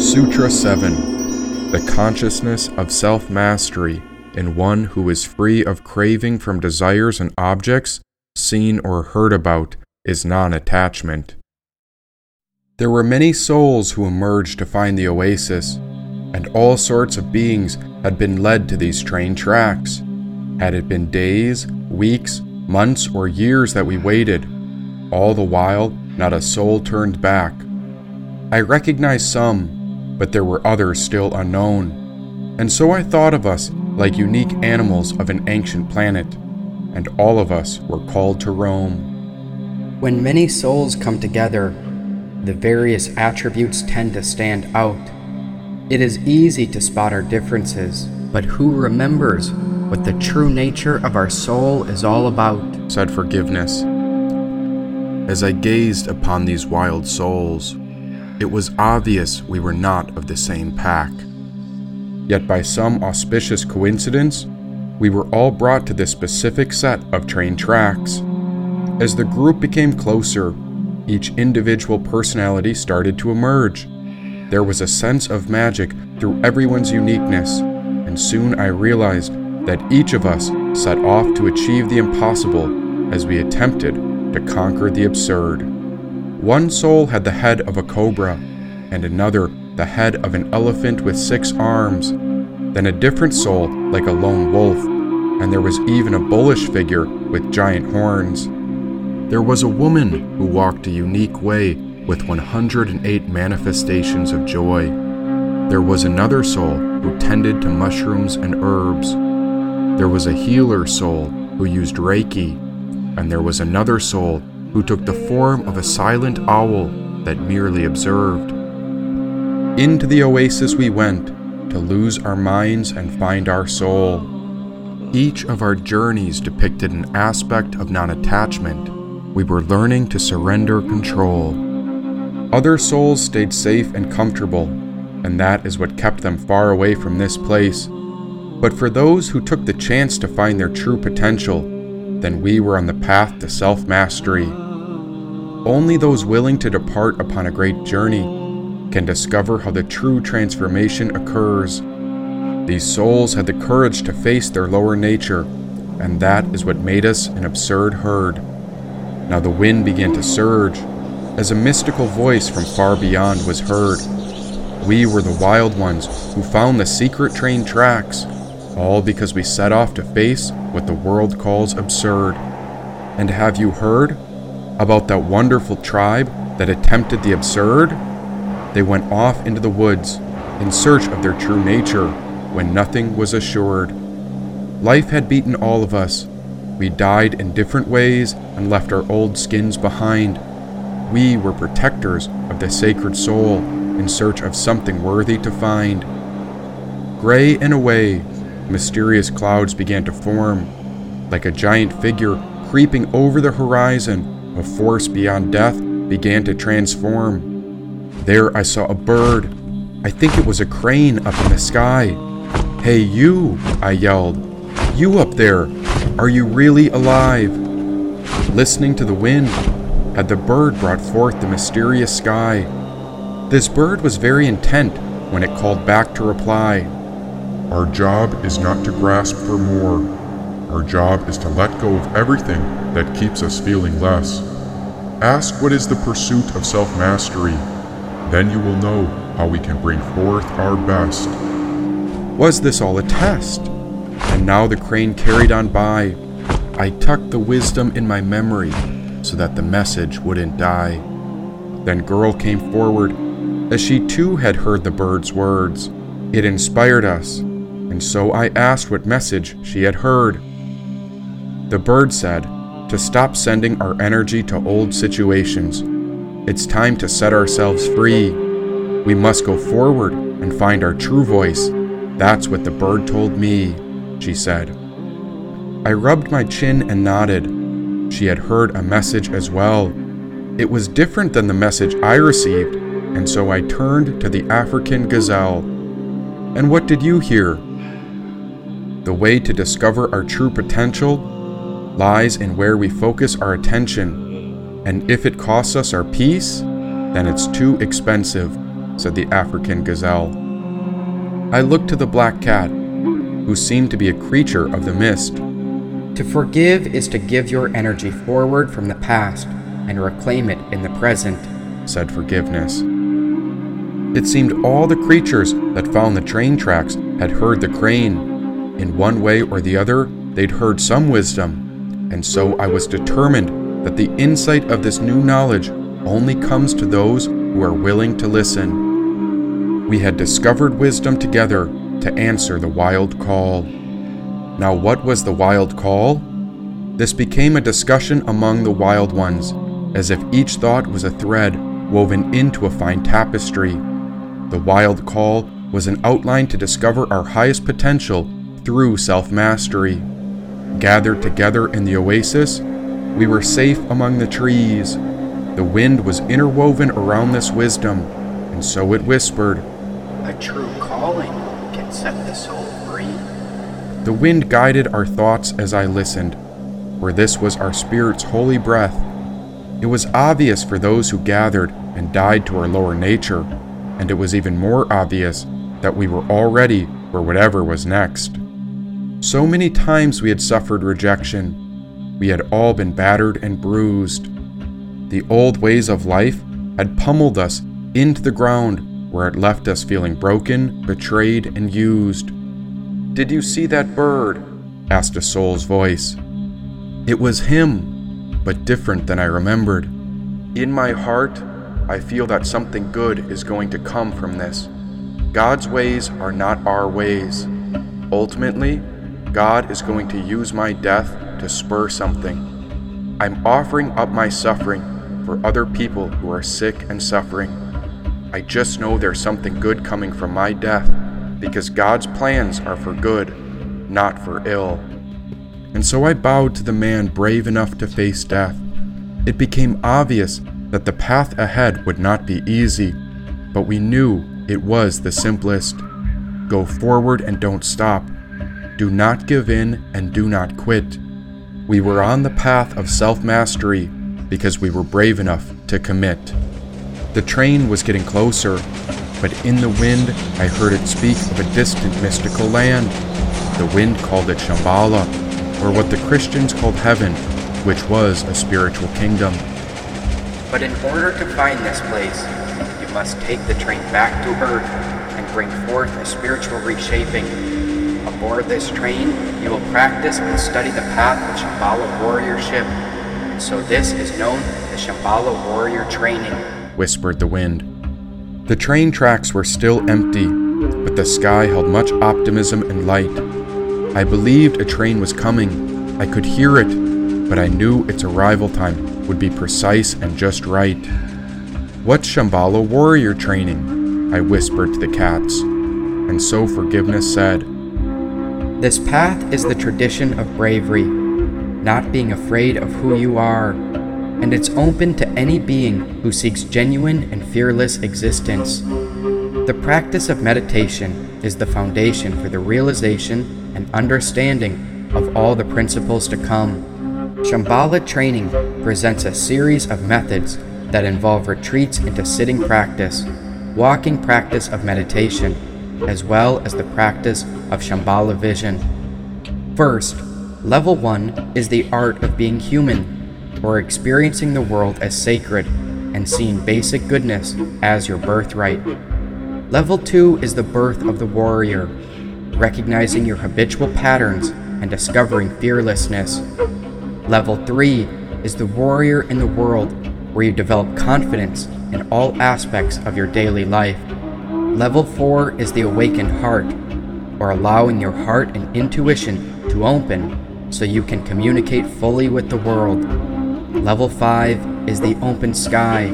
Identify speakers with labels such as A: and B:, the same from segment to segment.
A: Sutra 7 The consciousness of self mastery in one who is free of craving from desires and objects seen or heard about is non attachment. There were many souls who emerged to find the oasis, and all sorts of beings had been led to these train tracks. Had it been days, weeks, months, or years that we waited, all the while not a soul turned back. I recognized some, but there were others still unknown, and so I thought of us like unique animals of an ancient planet, and all of us were called to roam.
B: When many souls come together, the various attributes tend to stand out. It is easy to spot our differences, but who remembers what the true nature of our soul is all about?
A: said forgiveness. As I gazed upon these wild souls, it was obvious we were not of the same pack. Yet, by some auspicious coincidence, we were all brought to this specific set of train tracks. As the group became closer, each individual personality started to emerge. There was a sense of magic through everyone's uniqueness, and soon I realized that each of us set off to achieve the impossible as we attempted to conquer the absurd. One soul had the head of a cobra, and another the head of an elephant with six arms, then a different soul like a lone wolf, and there was even a bullish figure with giant horns. There was a woman who walked a unique way with 108 manifestations of joy. There was another soul who tended to mushrooms and herbs. There was a healer soul who used Reiki, and there was another soul who took the form of a silent owl that merely observed. Into the oasis we went to lose our minds and find our soul. Each of our journeys depicted an aspect of non attachment we were learning to surrender control. Other souls stayed safe and comfortable, and that is what kept them far away from this place. But for those who took the chance to find their true potential, then we were on the path to self mastery. Only those willing to depart upon a great journey can discover how the true transformation occurs. These souls had the courage to face their lower nature, and that is what made us an absurd herd. Now the wind began to surge, as a mystical voice from far beyond was heard. We were the wild ones who found the secret train tracks, all because we set off to face what the world calls absurd. And have you heard about that wonderful tribe that attempted the absurd? They went off into the woods in search of their true nature when nothing was assured. Life had beaten all of us, we died in different ways and left our old skins behind. We were protectors of the sacred soul in search of something worthy to find. Gray and away, mysterious clouds began to form. Like a giant figure creeping over the horizon, a force beyond death began to transform. There I saw a bird. I think it was a crane up in the sky. Hey, you, I yelled. You up there, are you really alive? Listening to the wind, had the bird brought forth the mysterious sky. This bird was very intent when it called back to reply.
C: Our job is not to grasp for more. Our job is to let go of everything that keeps us feeling less. Ask what is the pursuit of self mastery. Then you will know how we can bring forth our best.
A: Was this all a test? And now the crane carried on by. I tucked the wisdom in my memory so that the message wouldn't die. Then Girl came forward, as she too had heard the bird's words. It inspired us, and so I asked what message she had heard. The bird said to stop sending our energy to old situations. It's time to set ourselves free. We must go forward and find our true voice. That's what the bird told me she said. I rubbed my chin and nodded. She had heard a message as well. It was different than the message I received, and so I turned to the African gazelle. And what did you hear? The way to discover our true potential lies in where we focus our attention. And if it costs us our peace, then it's too expensive, said the African gazelle. I looked to the black cat, who seemed to be a creature of the mist.
D: To forgive is to give your energy forward from the past and reclaim it in the present,
A: said forgiveness. It seemed all the creatures that found the train tracks had heard the crane. In one way or the other, they'd heard some wisdom, and so I was determined that the insight of this new knowledge only comes to those who are willing to listen. We had discovered wisdom together to answer the wild call. Now, what was the wild call? This became a discussion among the wild ones, as if each thought was a thread woven into a fine tapestry. The wild call was an outline to discover our highest potential through self mastery. Gathered together in the oasis, we were safe among the trees. The wind was interwoven around this wisdom, and so it whispered,
D: A true calling can set the soul free.
A: The wind guided our thoughts as I listened, for this was our spirit's holy breath. It was obvious for those who gathered and died to our lower nature, and it was even more obvious that we were all ready for whatever was next. So many times we had suffered rejection. We had all been battered and bruised. The old ways of life had pummeled us into the ground where it left us feeling broken, betrayed, and used. Did you see that bird? asked a soul's voice. It was him, but different than I remembered. In my heart, I feel that something good is going to come from this. God's ways are not our ways. Ultimately, God is going to use my death to spur something. I'm offering up my suffering for other people who are sick and suffering. I just know there's something good coming from my death because God's plans are for good, not for ill. And so I bowed to the man brave enough to face death. It became obvious that the path ahead would not be easy, but we knew it was the simplest. Go forward and don't stop. Do not give in and do not quit. We were on the path of self mastery because we were brave enough to commit. The train was getting closer, but in the wind I heard it speak of a distant mystical land. The wind called it Shambhala, or what the Christians called heaven, which was a spiritual kingdom.
D: But in order to find this place, you must take the train back to Earth and bring forth a spiritual reshaping. Aboard this train, you will practice and study the path of Shambhala warriorship. So this is known as Shambhala warrior training,
A: whispered the wind. The train tracks were still empty, but the sky held much optimism and light. I believed a train was coming. I could hear it, but I knew its arrival time would be precise and just right. What's Shambhala warrior training? I whispered to the cats. And so forgiveness said,
D: This path is the tradition of bravery, not being afraid of who you are, and it's open to any being who seeks genuine and fearless existence. The practice of meditation is the foundation for the realization and understanding of all the principles to come. Shambhala training presents a series of methods that involve retreats into sitting practice, walking practice of meditation, as well as the practice of Shambhala vision. First, level 1 is the art of being human, or experiencing the world as sacred and seeing basic goodness as your birthright. Level 2 is the birth of the warrior, recognizing your habitual patterns and discovering fearlessness. Level 3 is the warrior in the world where you develop confidence in all aspects of your daily life. Level 4 is the awakened heart, or allowing your heart and intuition to open so you can communicate fully with the world. Level 5 is the open sky,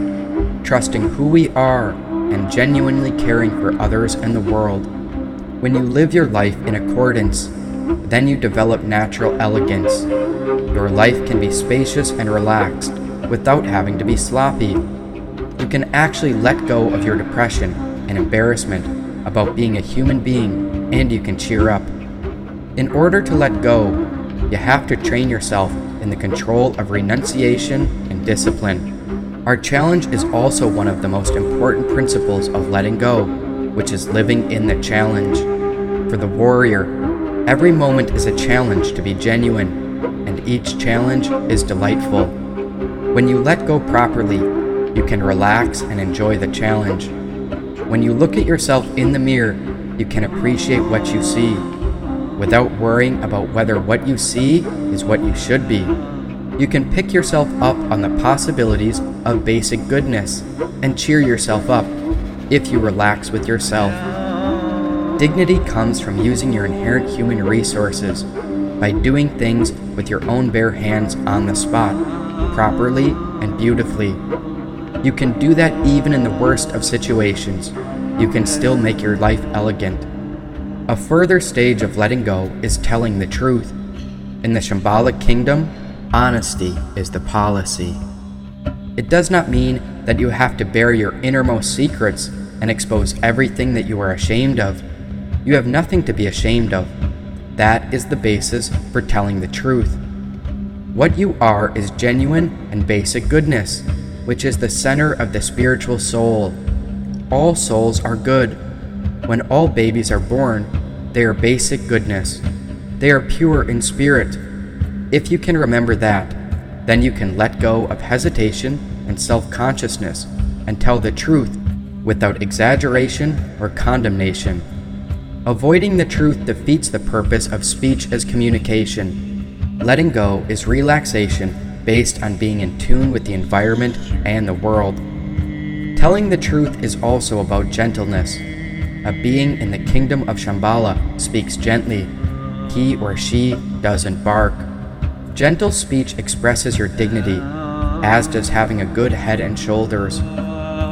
D: trusting who we are and genuinely caring for others and the world. When you live your life in accordance, then you develop natural elegance. Your life can be spacious and relaxed without having to be sloppy. You can actually let go of your depression and embarrassment about being a human being, and you can cheer up. In order to let go, you have to train yourself
A: in the control of renunciation and discipline. Our challenge is also one of the most important principles of letting go, which is living in the challenge. For the warrior, every moment is a challenge to be genuine, and each challenge is delightful. When you let go properly, you can relax and enjoy the challenge. When you look at yourself in the mirror, you can appreciate what you see without worrying about whether what you see is what you should be. You can pick yourself up on the possibilities of basic goodness and cheer yourself up if you relax with yourself. Dignity comes from using your inherent human resources by doing things with your own bare hands on the spot, properly and beautifully. You can do that even in the worst of situations. You can still make your life elegant. A further stage of letting go is telling the truth. In the Shambhala kingdom, honesty is the policy. It does not mean that you have to bare your innermost secrets and expose everything that you are ashamed of. You have nothing to be ashamed of. That is the basis for telling the truth. What you are is genuine and basic goodness which is the center of the spiritual soul. All souls are good. When all babies are born, they are basic goodness. They are pure in spirit. If you can remember that, then you can let go of hesitation and self consciousness and tell the truth without exaggeration or condemnation. Avoiding the truth defeats the purpose of speech as communication. Letting go is relaxation based on being in tune with the environment and the world. Telling the truth is also about gentleness. A being in the kingdom of Shambhala speaks gently. He or she doesn't bark. Gentle speech expresses your dignity, as does having a good head and shoulders.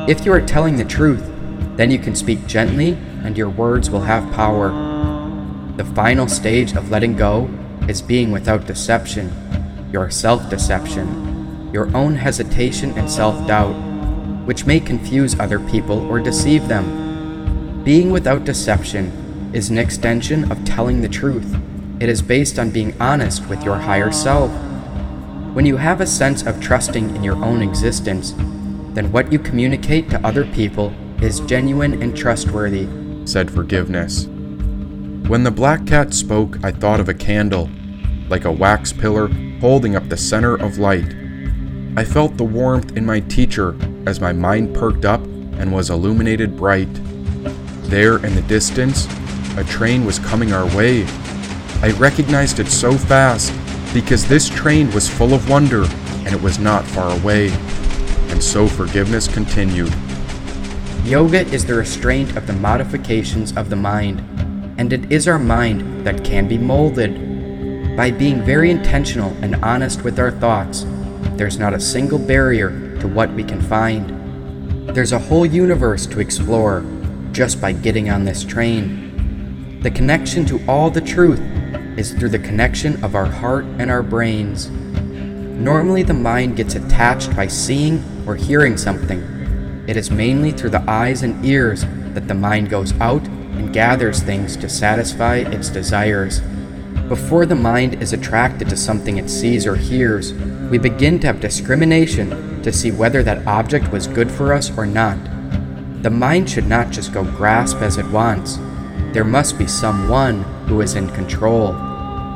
A: If you are telling the truth, then you can speak gently and your words will have power. The final stage of letting go is being without deception your self deception, your own hesitation and self doubt, which may confuse other people or deceive them. Being without deception is an extension of telling the truth. It is based on being honest with your higher self. When you have a sense of trusting in your own existence, then what you communicate to other people is genuine and trustworthy,
E: said forgiveness. When the black cat spoke, I thought of a candle, like a wax pillar holding up the center of light. I felt the warmth in my teacher as my mind perked up and was illuminated bright. There in the distance, a train was coming our way. I recognized it so fast because this train was full of wonder and it was not far away. And so forgiveness continued.
A: Yoga is the restraint of the modifications of the mind, and it is our mind that can be molded. By being very intentional and honest with our thoughts, there's not a single barrier to what we can find. There's a whole universe to explore just by getting on this train. The connection to all the truth is through the connection of our heart and our brains. Normally, the mind gets attached by seeing or hearing something. It is mainly through the eyes and ears that the mind goes out and gathers things to satisfy its desires. Before the mind is attracted to something it sees or hears, we begin to have discrimination to see whether that object was good for us or not. The mind should not just go grasp as it wants. There must be someone who is in control.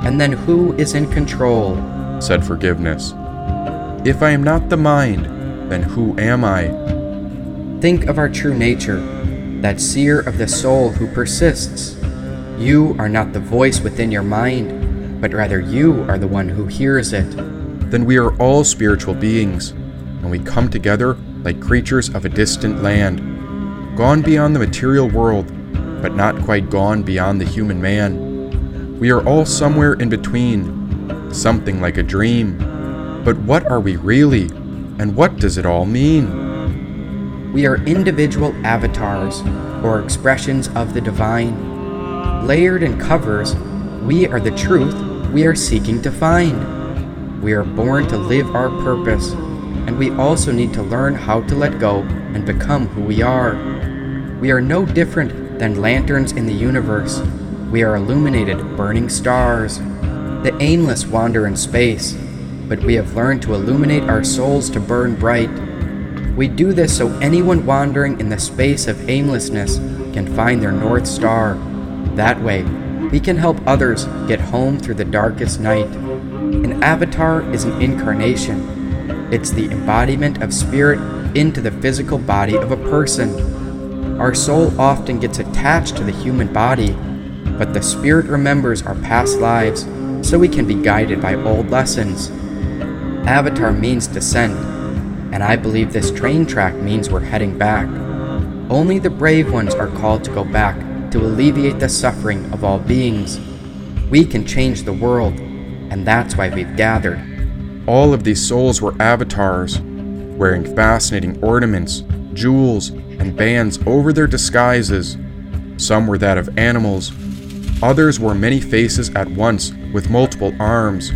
A: And then who is in control?
E: said forgiveness. If I am not the mind, then who am I?
A: Think of our true nature, that seer of the soul who persists you are not the voice within your mind, but rather you are the one who hears it.
E: Then we are all spiritual beings, and we come together like creatures of a distant land, gone beyond the material world, but not quite gone beyond the human man. We are all somewhere in between, something like a dream. But what are we really, and what does it all mean?
A: We are individual avatars, or expressions of the divine layered in covers, we are the truth we are seeking to find. We are born to live our purpose, and we also need to learn how to let go and become who we are. We are no different than lanterns in the universe. We are illuminated, burning stars. The aimless wander in space. but we have learned to illuminate our souls to burn bright. We do this so anyone wandering in the space of aimlessness can find their North Star. That way, we can help others get home through the darkest night. An avatar is an incarnation, it's the embodiment of spirit into the physical body of a person. Our soul often gets attached to the human body, but the spirit remembers our past lives so we can be guided by old lessons. Avatar means descent, and I believe this train track means we're heading back. Only the brave ones are called to go back to alleviate the suffering of all beings. We can change the world, and that's why we've gathered.
E: All of these souls were avatars, wearing fascinating ornaments, jewels, and bands over their disguises. Some were that of animals, others wore many faces at once with multiple arms,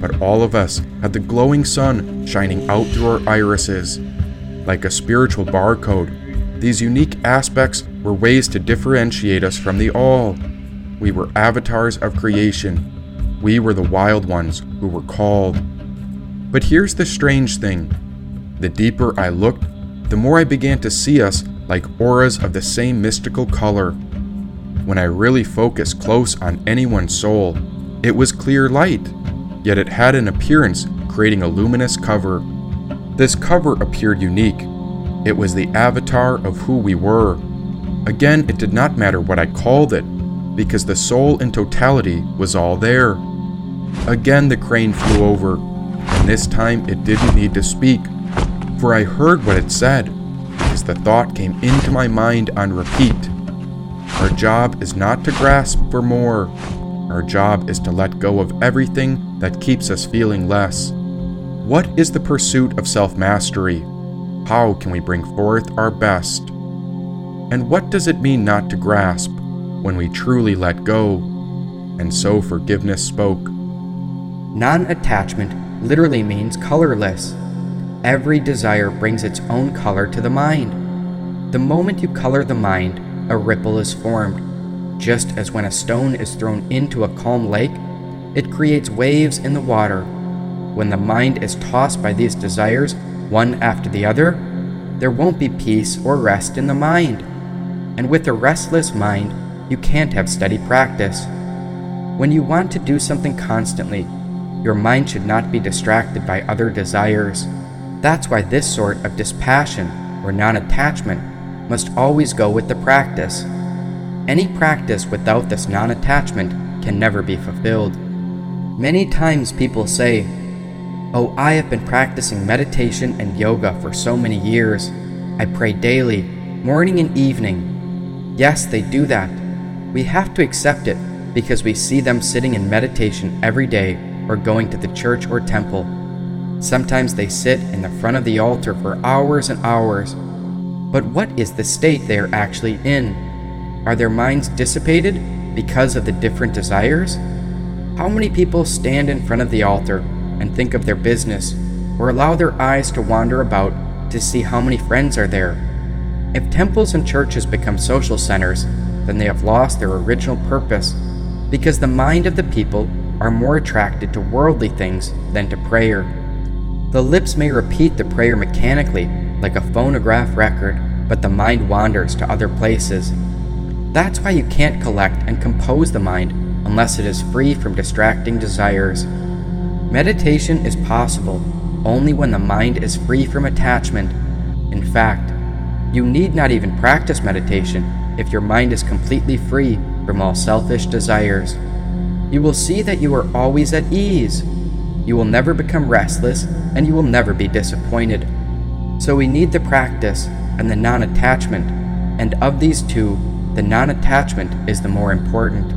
E: but all of us had the glowing sun shining out through our irises. Like a spiritual barcode, these unique aspects were ways to differentiate us from the all. We were avatars of creation. We were the wild ones who were called. But here's the strange thing the deeper I looked, the more I began to see us like auras of the same mystical color. When I really focused close on anyone's soul, it was clear light, yet it had an appearance creating a luminous cover. This cover appeared unique. It was the avatar of who we were. Again, it did not matter what I called it, because the soul in totality was all there. Again, the crane flew over, and this time it didn't need to speak, for I heard what it said, because the thought came into my mind on repeat. Our job is not to grasp for more. Our job is to let go of everything that keeps us feeling less. What is the pursuit of self mastery? How can we bring forth our best? And what does it mean not to grasp when we truly let go? And so forgiveness spoke.
A: Non attachment literally means colorless. Every desire brings its own color to the mind. The moment you color the mind, a ripple is formed. Just as when a stone is thrown into a calm lake, it creates waves in the water. When the mind is tossed by these desires, one after the other, there won't be peace or rest in the mind. And with a restless mind, you can't have steady practice. When you want to do something constantly, your mind should not be distracted by other desires. That's why this sort of dispassion or non attachment must always go with the practice. Any practice without this non attachment can never be fulfilled. Many times people say, Oh, I have been practicing meditation and yoga for so many years. I pray daily, morning and evening. Yes, they do that. We have to accept it because we see them sitting in meditation every day or going to the church or temple. Sometimes they sit in the front of the altar for hours and hours. But what is the state they are actually in? Are their minds dissipated because of the different desires? How many people stand in front of the altar and think of their business, or allow their eyes to wander about to see how many friends are there? If temples and churches become social centers, then they have lost their original purpose, because the mind of the people are more attracted to worldly things than to prayer. The lips may repeat the prayer mechanically, like a phonograph record, but the mind wanders to other places. That's why you can't collect and compose the mind unless it is free from distracting desires. Meditation is possible only when the mind is free from attachment. In fact, you need not even practice meditation if your mind is completely free from all selfish desires. You will see that you are always at ease. You will never become restless and you will never be disappointed. So we need the practice and the non attachment, and of these two, the non attachment is the more important.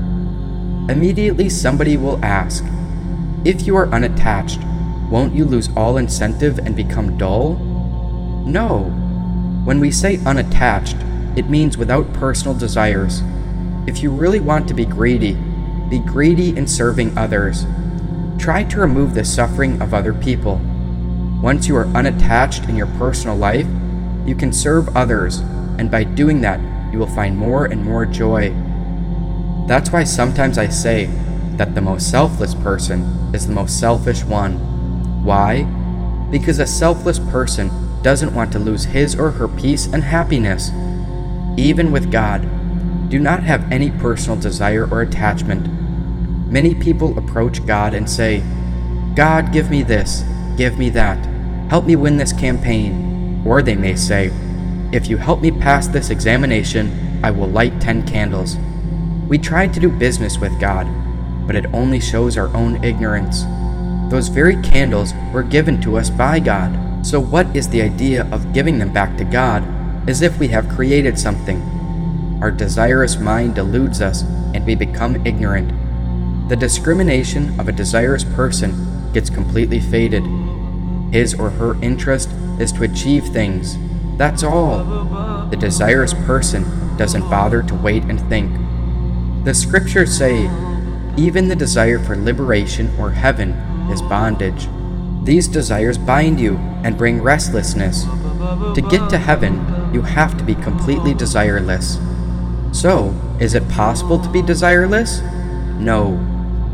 A: Immediately, somebody will ask, If you are unattached, won't you lose all incentive and become dull? No. When we say unattached, it means without personal desires. If you really want to be greedy, be greedy in serving others. Try to remove the suffering of other people. Once you are unattached in your personal life, you can serve others, and by doing that, you will find more and more joy. That's why sometimes I say that the most selfless person is the most selfish one. Why? Because a selfless person doesn't want to lose his or her peace and happiness. Even with God, do not have any personal desire or attachment. Many people approach God and say, God, give me this, give me that, help me win this campaign. Or they may say, If you help me pass this examination, I will light 10 candles. We tried to do business with God, but it only shows our own ignorance. Those very candles were given to us by God. So, what is the idea of giving them back to God as if we have created something? Our desirous mind deludes us and we become ignorant. The discrimination of a desirous person gets completely faded. His or her interest is to achieve things. That's all. The desirous person doesn't bother to wait and think. The scriptures say, even the desire for liberation or heaven is bondage. These desires bind you and bring restlessness. To get to heaven, you have to be completely desireless. So, is it possible to be desireless? No.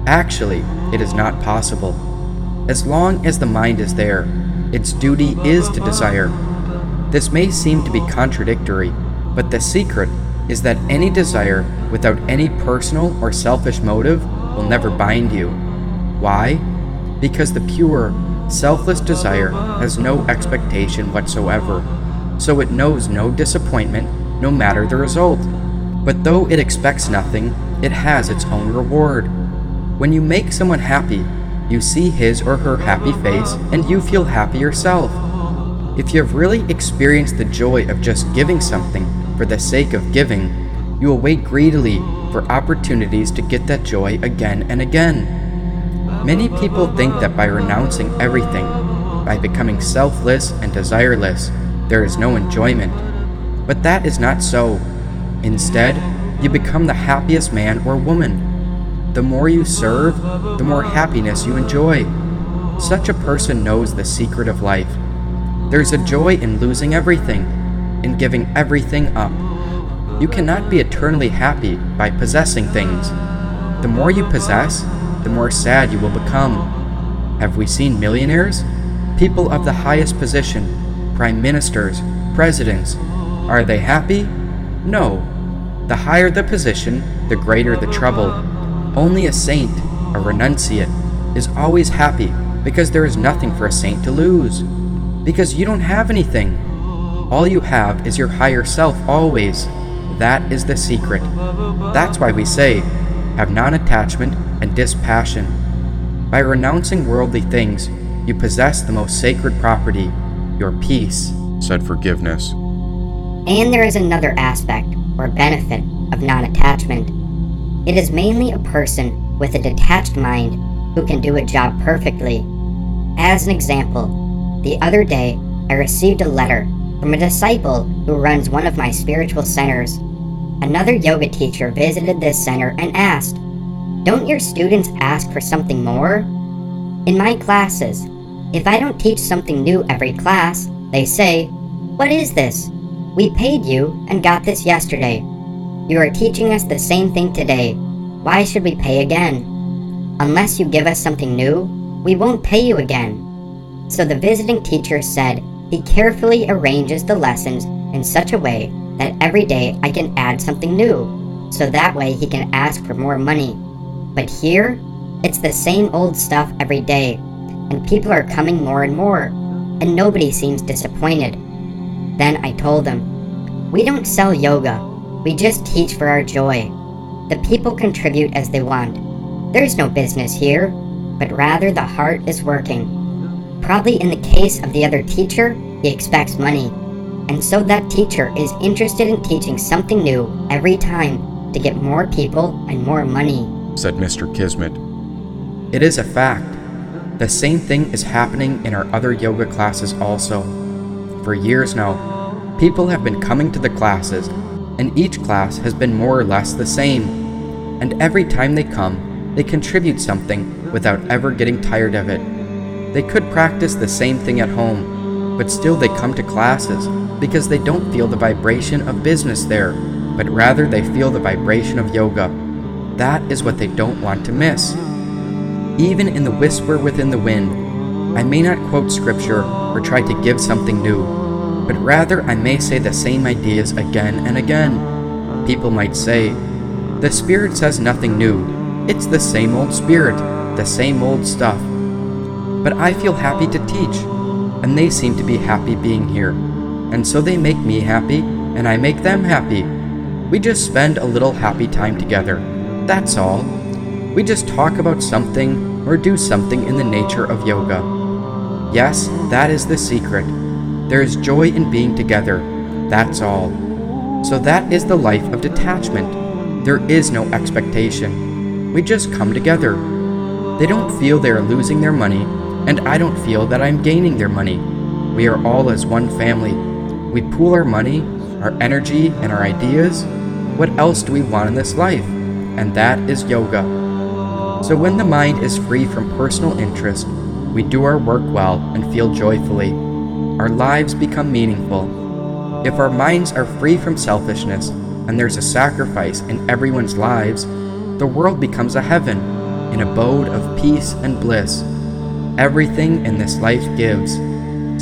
A: Actually, it is not possible. As long as the mind is there, its duty is to desire. This may seem to be contradictory, but the secret is that any desire without any personal or selfish motive will never bind you. Why? Because the pure, selfless desire has no expectation whatsoever, so it knows no disappointment no matter the result. But though it expects nothing, it has its own reward. When you make someone happy, you see his or her happy face and you feel happy yourself. If you have really experienced the joy of just giving something for the sake of giving, you will wait greedily for opportunities to get that joy again and again. Many people think that by renouncing everything, by becoming selfless and desireless, there is no enjoyment. But that is not so. Instead, you become the happiest man or woman. The more you serve, the more happiness you enjoy. Such a person knows the secret of life. There's a joy in losing everything, in giving everything up. You cannot be eternally happy by possessing things. The more you possess, the more sad you will become. Have we seen millionaires? People of the highest position, prime ministers, presidents. Are they happy? No. The higher the position, the greater the trouble. Only a saint, a renunciate, is always happy because there is nothing for a saint to lose. Because you don't have anything. All you have is your higher self always. That is the secret. That's why we say, have non attachment and dispassion. By renouncing worldly things, you possess the most sacred property, your peace,
E: said forgiveness.
F: And there is another aspect, or benefit, of non attachment. It is mainly a person with a detached mind who can do a job perfectly. As an example, the other day I received a letter from a disciple who runs one of my spiritual centers Another yoga teacher visited this center and asked, Don't your students ask for something more? In my classes, if I don't teach something new every class, they say, What is this? We paid you and got this yesterday. You are teaching us the same thing today. Why should we pay again? Unless you give us something new, we won't pay you again. So the visiting teacher said he carefully arranges the lessons in such a way that every day I can add something new, so that way he can ask for more money. But here, it's the same old stuff every day, and people are coming more and more, and nobody seems disappointed. Then I told him, We don't sell yoga, we just teach for our joy. The people contribute as they want. There's no business here, but rather the heart is working. Probably in the case of the other teacher, he expects money and so that teacher is interested in teaching something new every time to get more people and more money,
E: said Mr. Kismet.
A: It is a fact. The same thing is happening in our other yoga classes also. For years now, people have been coming to the classes, and each class has been more or less the same. And every time they come, they contribute something without ever getting tired of it. They could practice the same thing at home, but still they come to classes because they don't feel the vibration of business there, but rather they feel the vibration of yoga. That is what they don't want to miss. Even in the whisper within the wind, I may not quote scripture or try to give something new, but rather I may say the same ideas again and again. People might say, The Spirit says nothing new. It's the same old Spirit, the same old stuff. But I feel happy to teach, and they seem to be happy being here. And so they make me happy, and I make them happy. We just spend a little happy time together. That's all. We just talk about something or do something in the nature of yoga. Yes, that is the secret. There is joy in being together. That's all. So that is the life of detachment. There is no expectation. We just come together. They don't feel they are losing their money, and I don't feel that I'm gaining their money. We are all as one family. We pool our money, our energy, and our ideas. What else do we want in this life? And that is yoga. So when the mind is free from personal interest, we do our work well and feel joyfully. Our lives become meaningful. If our minds are free from selfishness and there's a sacrifice in everyone's lives, the world becomes a heaven, an abode of peace and bliss. Everything in this life gives.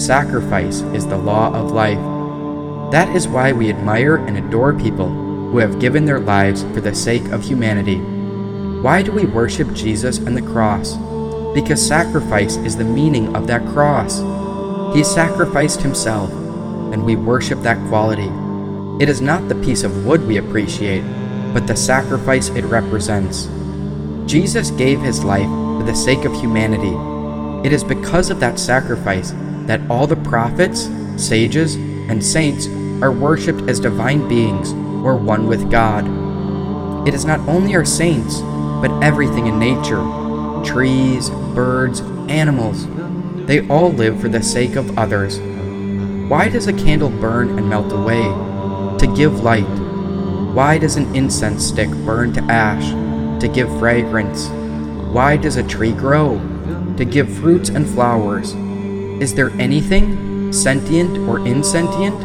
A: Sacrifice is the law of life. That is why we admire and adore people who have given their lives for the sake of humanity. Why do we worship Jesus and the cross? Because sacrifice is the meaning of that cross. He sacrificed himself, and we worship that quality. It is not the piece of wood we appreciate, but the sacrifice it represents. Jesus gave his life for the sake of humanity. It is because of that sacrifice that all the prophets, sages, and saints are worshipped as divine beings or one with God. It is not only our saints, but everything in nature trees, birds, animals they all live for the sake of others. Why does a candle burn and melt away? To give light. Why does an incense stick burn to ash? To give fragrance. Why does a tree grow? To give fruits and flowers. Is there anything, sentient or insentient,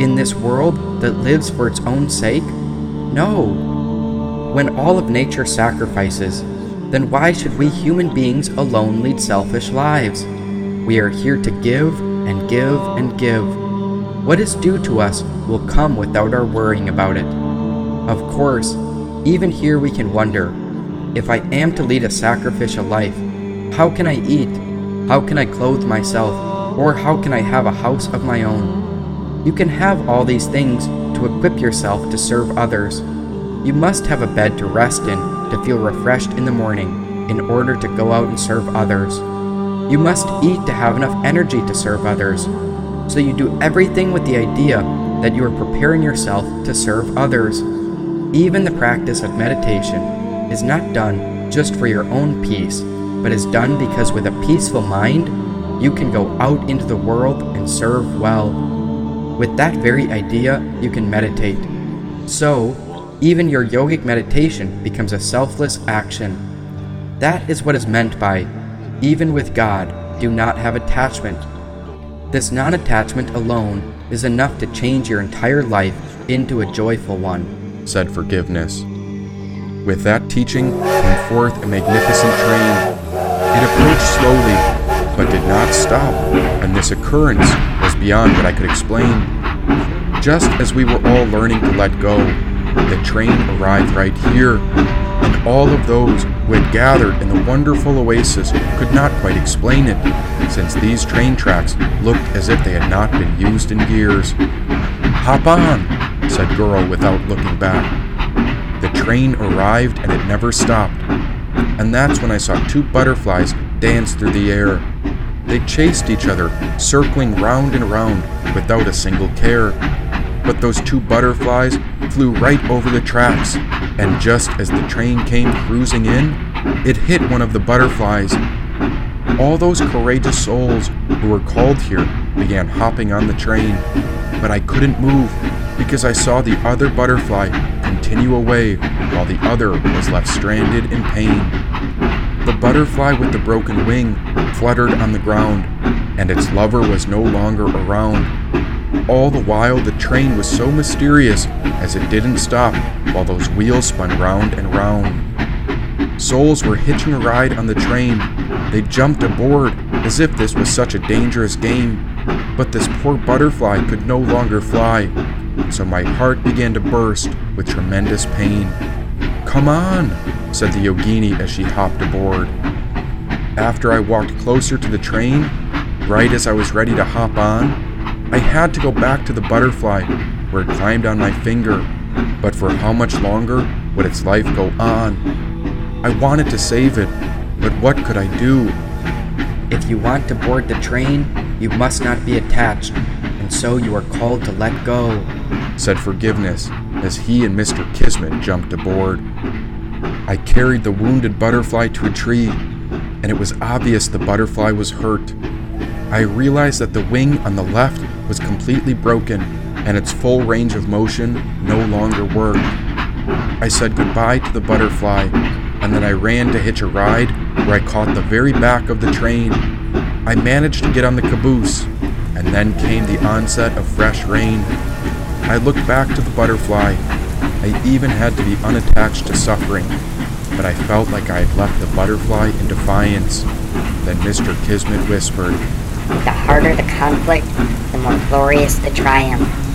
A: in this world that lives for its own sake? No. When all of nature sacrifices, then why should we human beings alone lead selfish lives? We are here to give and give and give. What is due to us will come without our worrying about it. Of course, even here we can wonder if I am to lead a sacrificial life, how can I eat? How can I clothe myself? Or how can I have a house of my own? You can have all these things to equip yourself to serve others. You must have a bed to rest in to feel refreshed in the morning in order to go out and serve others. You must eat to have enough energy to serve others. So you do everything with the idea that you are preparing yourself to serve others. Even the practice of meditation is not done just for your own peace, but is done because with a peaceful mind, you can go out into the world and serve well. With that very idea, you can meditate. So, even your yogic meditation becomes a selfless action. That is what is meant by, even with God, do not have attachment. This non attachment alone is enough to change your entire life into a joyful one,
E: said forgiveness. With that teaching came forth a magnificent train. It approached slowly, but did not stop, and this occurrence was beyond what I could explain. Just as we were all learning to let go, the train arrived right here, and all of those who had gathered in the wonderful oasis could not quite explain it, since these train tracks looked as if they had not been used in years. Hop on, said Guru without looking back. The train arrived and it never stopped, and that's when I saw two butterflies dance through the air. They chased each other, circling round and round without a single care. But those two butterflies flew right over the tracks, and just as the train came cruising in, it hit one of the butterflies. All those courageous souls who were called here began hopping on the train, but I couldn't move because I saw the other butterfly continue away while the other was left stranded in pain. The butterfly with the broken wing fluttered on the ground, and its lover was no longer around. All the while, the train was so mysterious as it didn't stop while those wheels spun round and round. Souls were hitching a ride on the train. They jumped aboard
A: as if this was such a dangerous game. But this poor butterfly could no longer fly, so my heart began to burst with tremendous pain. Come on, said the yogini as she hopped aboard. After I walked closer to the train, right as I was ready to hop on, I had to go back to the butterfly where it climbed on my finger. But for how much longer would its life go on? I wanted to save it, but what could I do?
G: If you want to board the train, you must not be attached, and so you are called to let go,
A: said Forgiveness as he and Mr. Kismet jumped aboard. I carried the wounded butterfly to a tree, and it was obvious the butterfly was hurt. I realized that the wing on the left was completely broken and its full range of motion no longer worked. I said goodbye to the butterfly, and then I ran to hitch a ride where I caught the very back of the train. I managed to get on the caboose, and then came the onset of fresh rain. I looked back to the butterfly. I even had to be unattached to suffering, but I felt like I had left the butterfly in defiance. Then Mr. Kismet whispered,
F: The harder the conflict, the more glorious the triumph.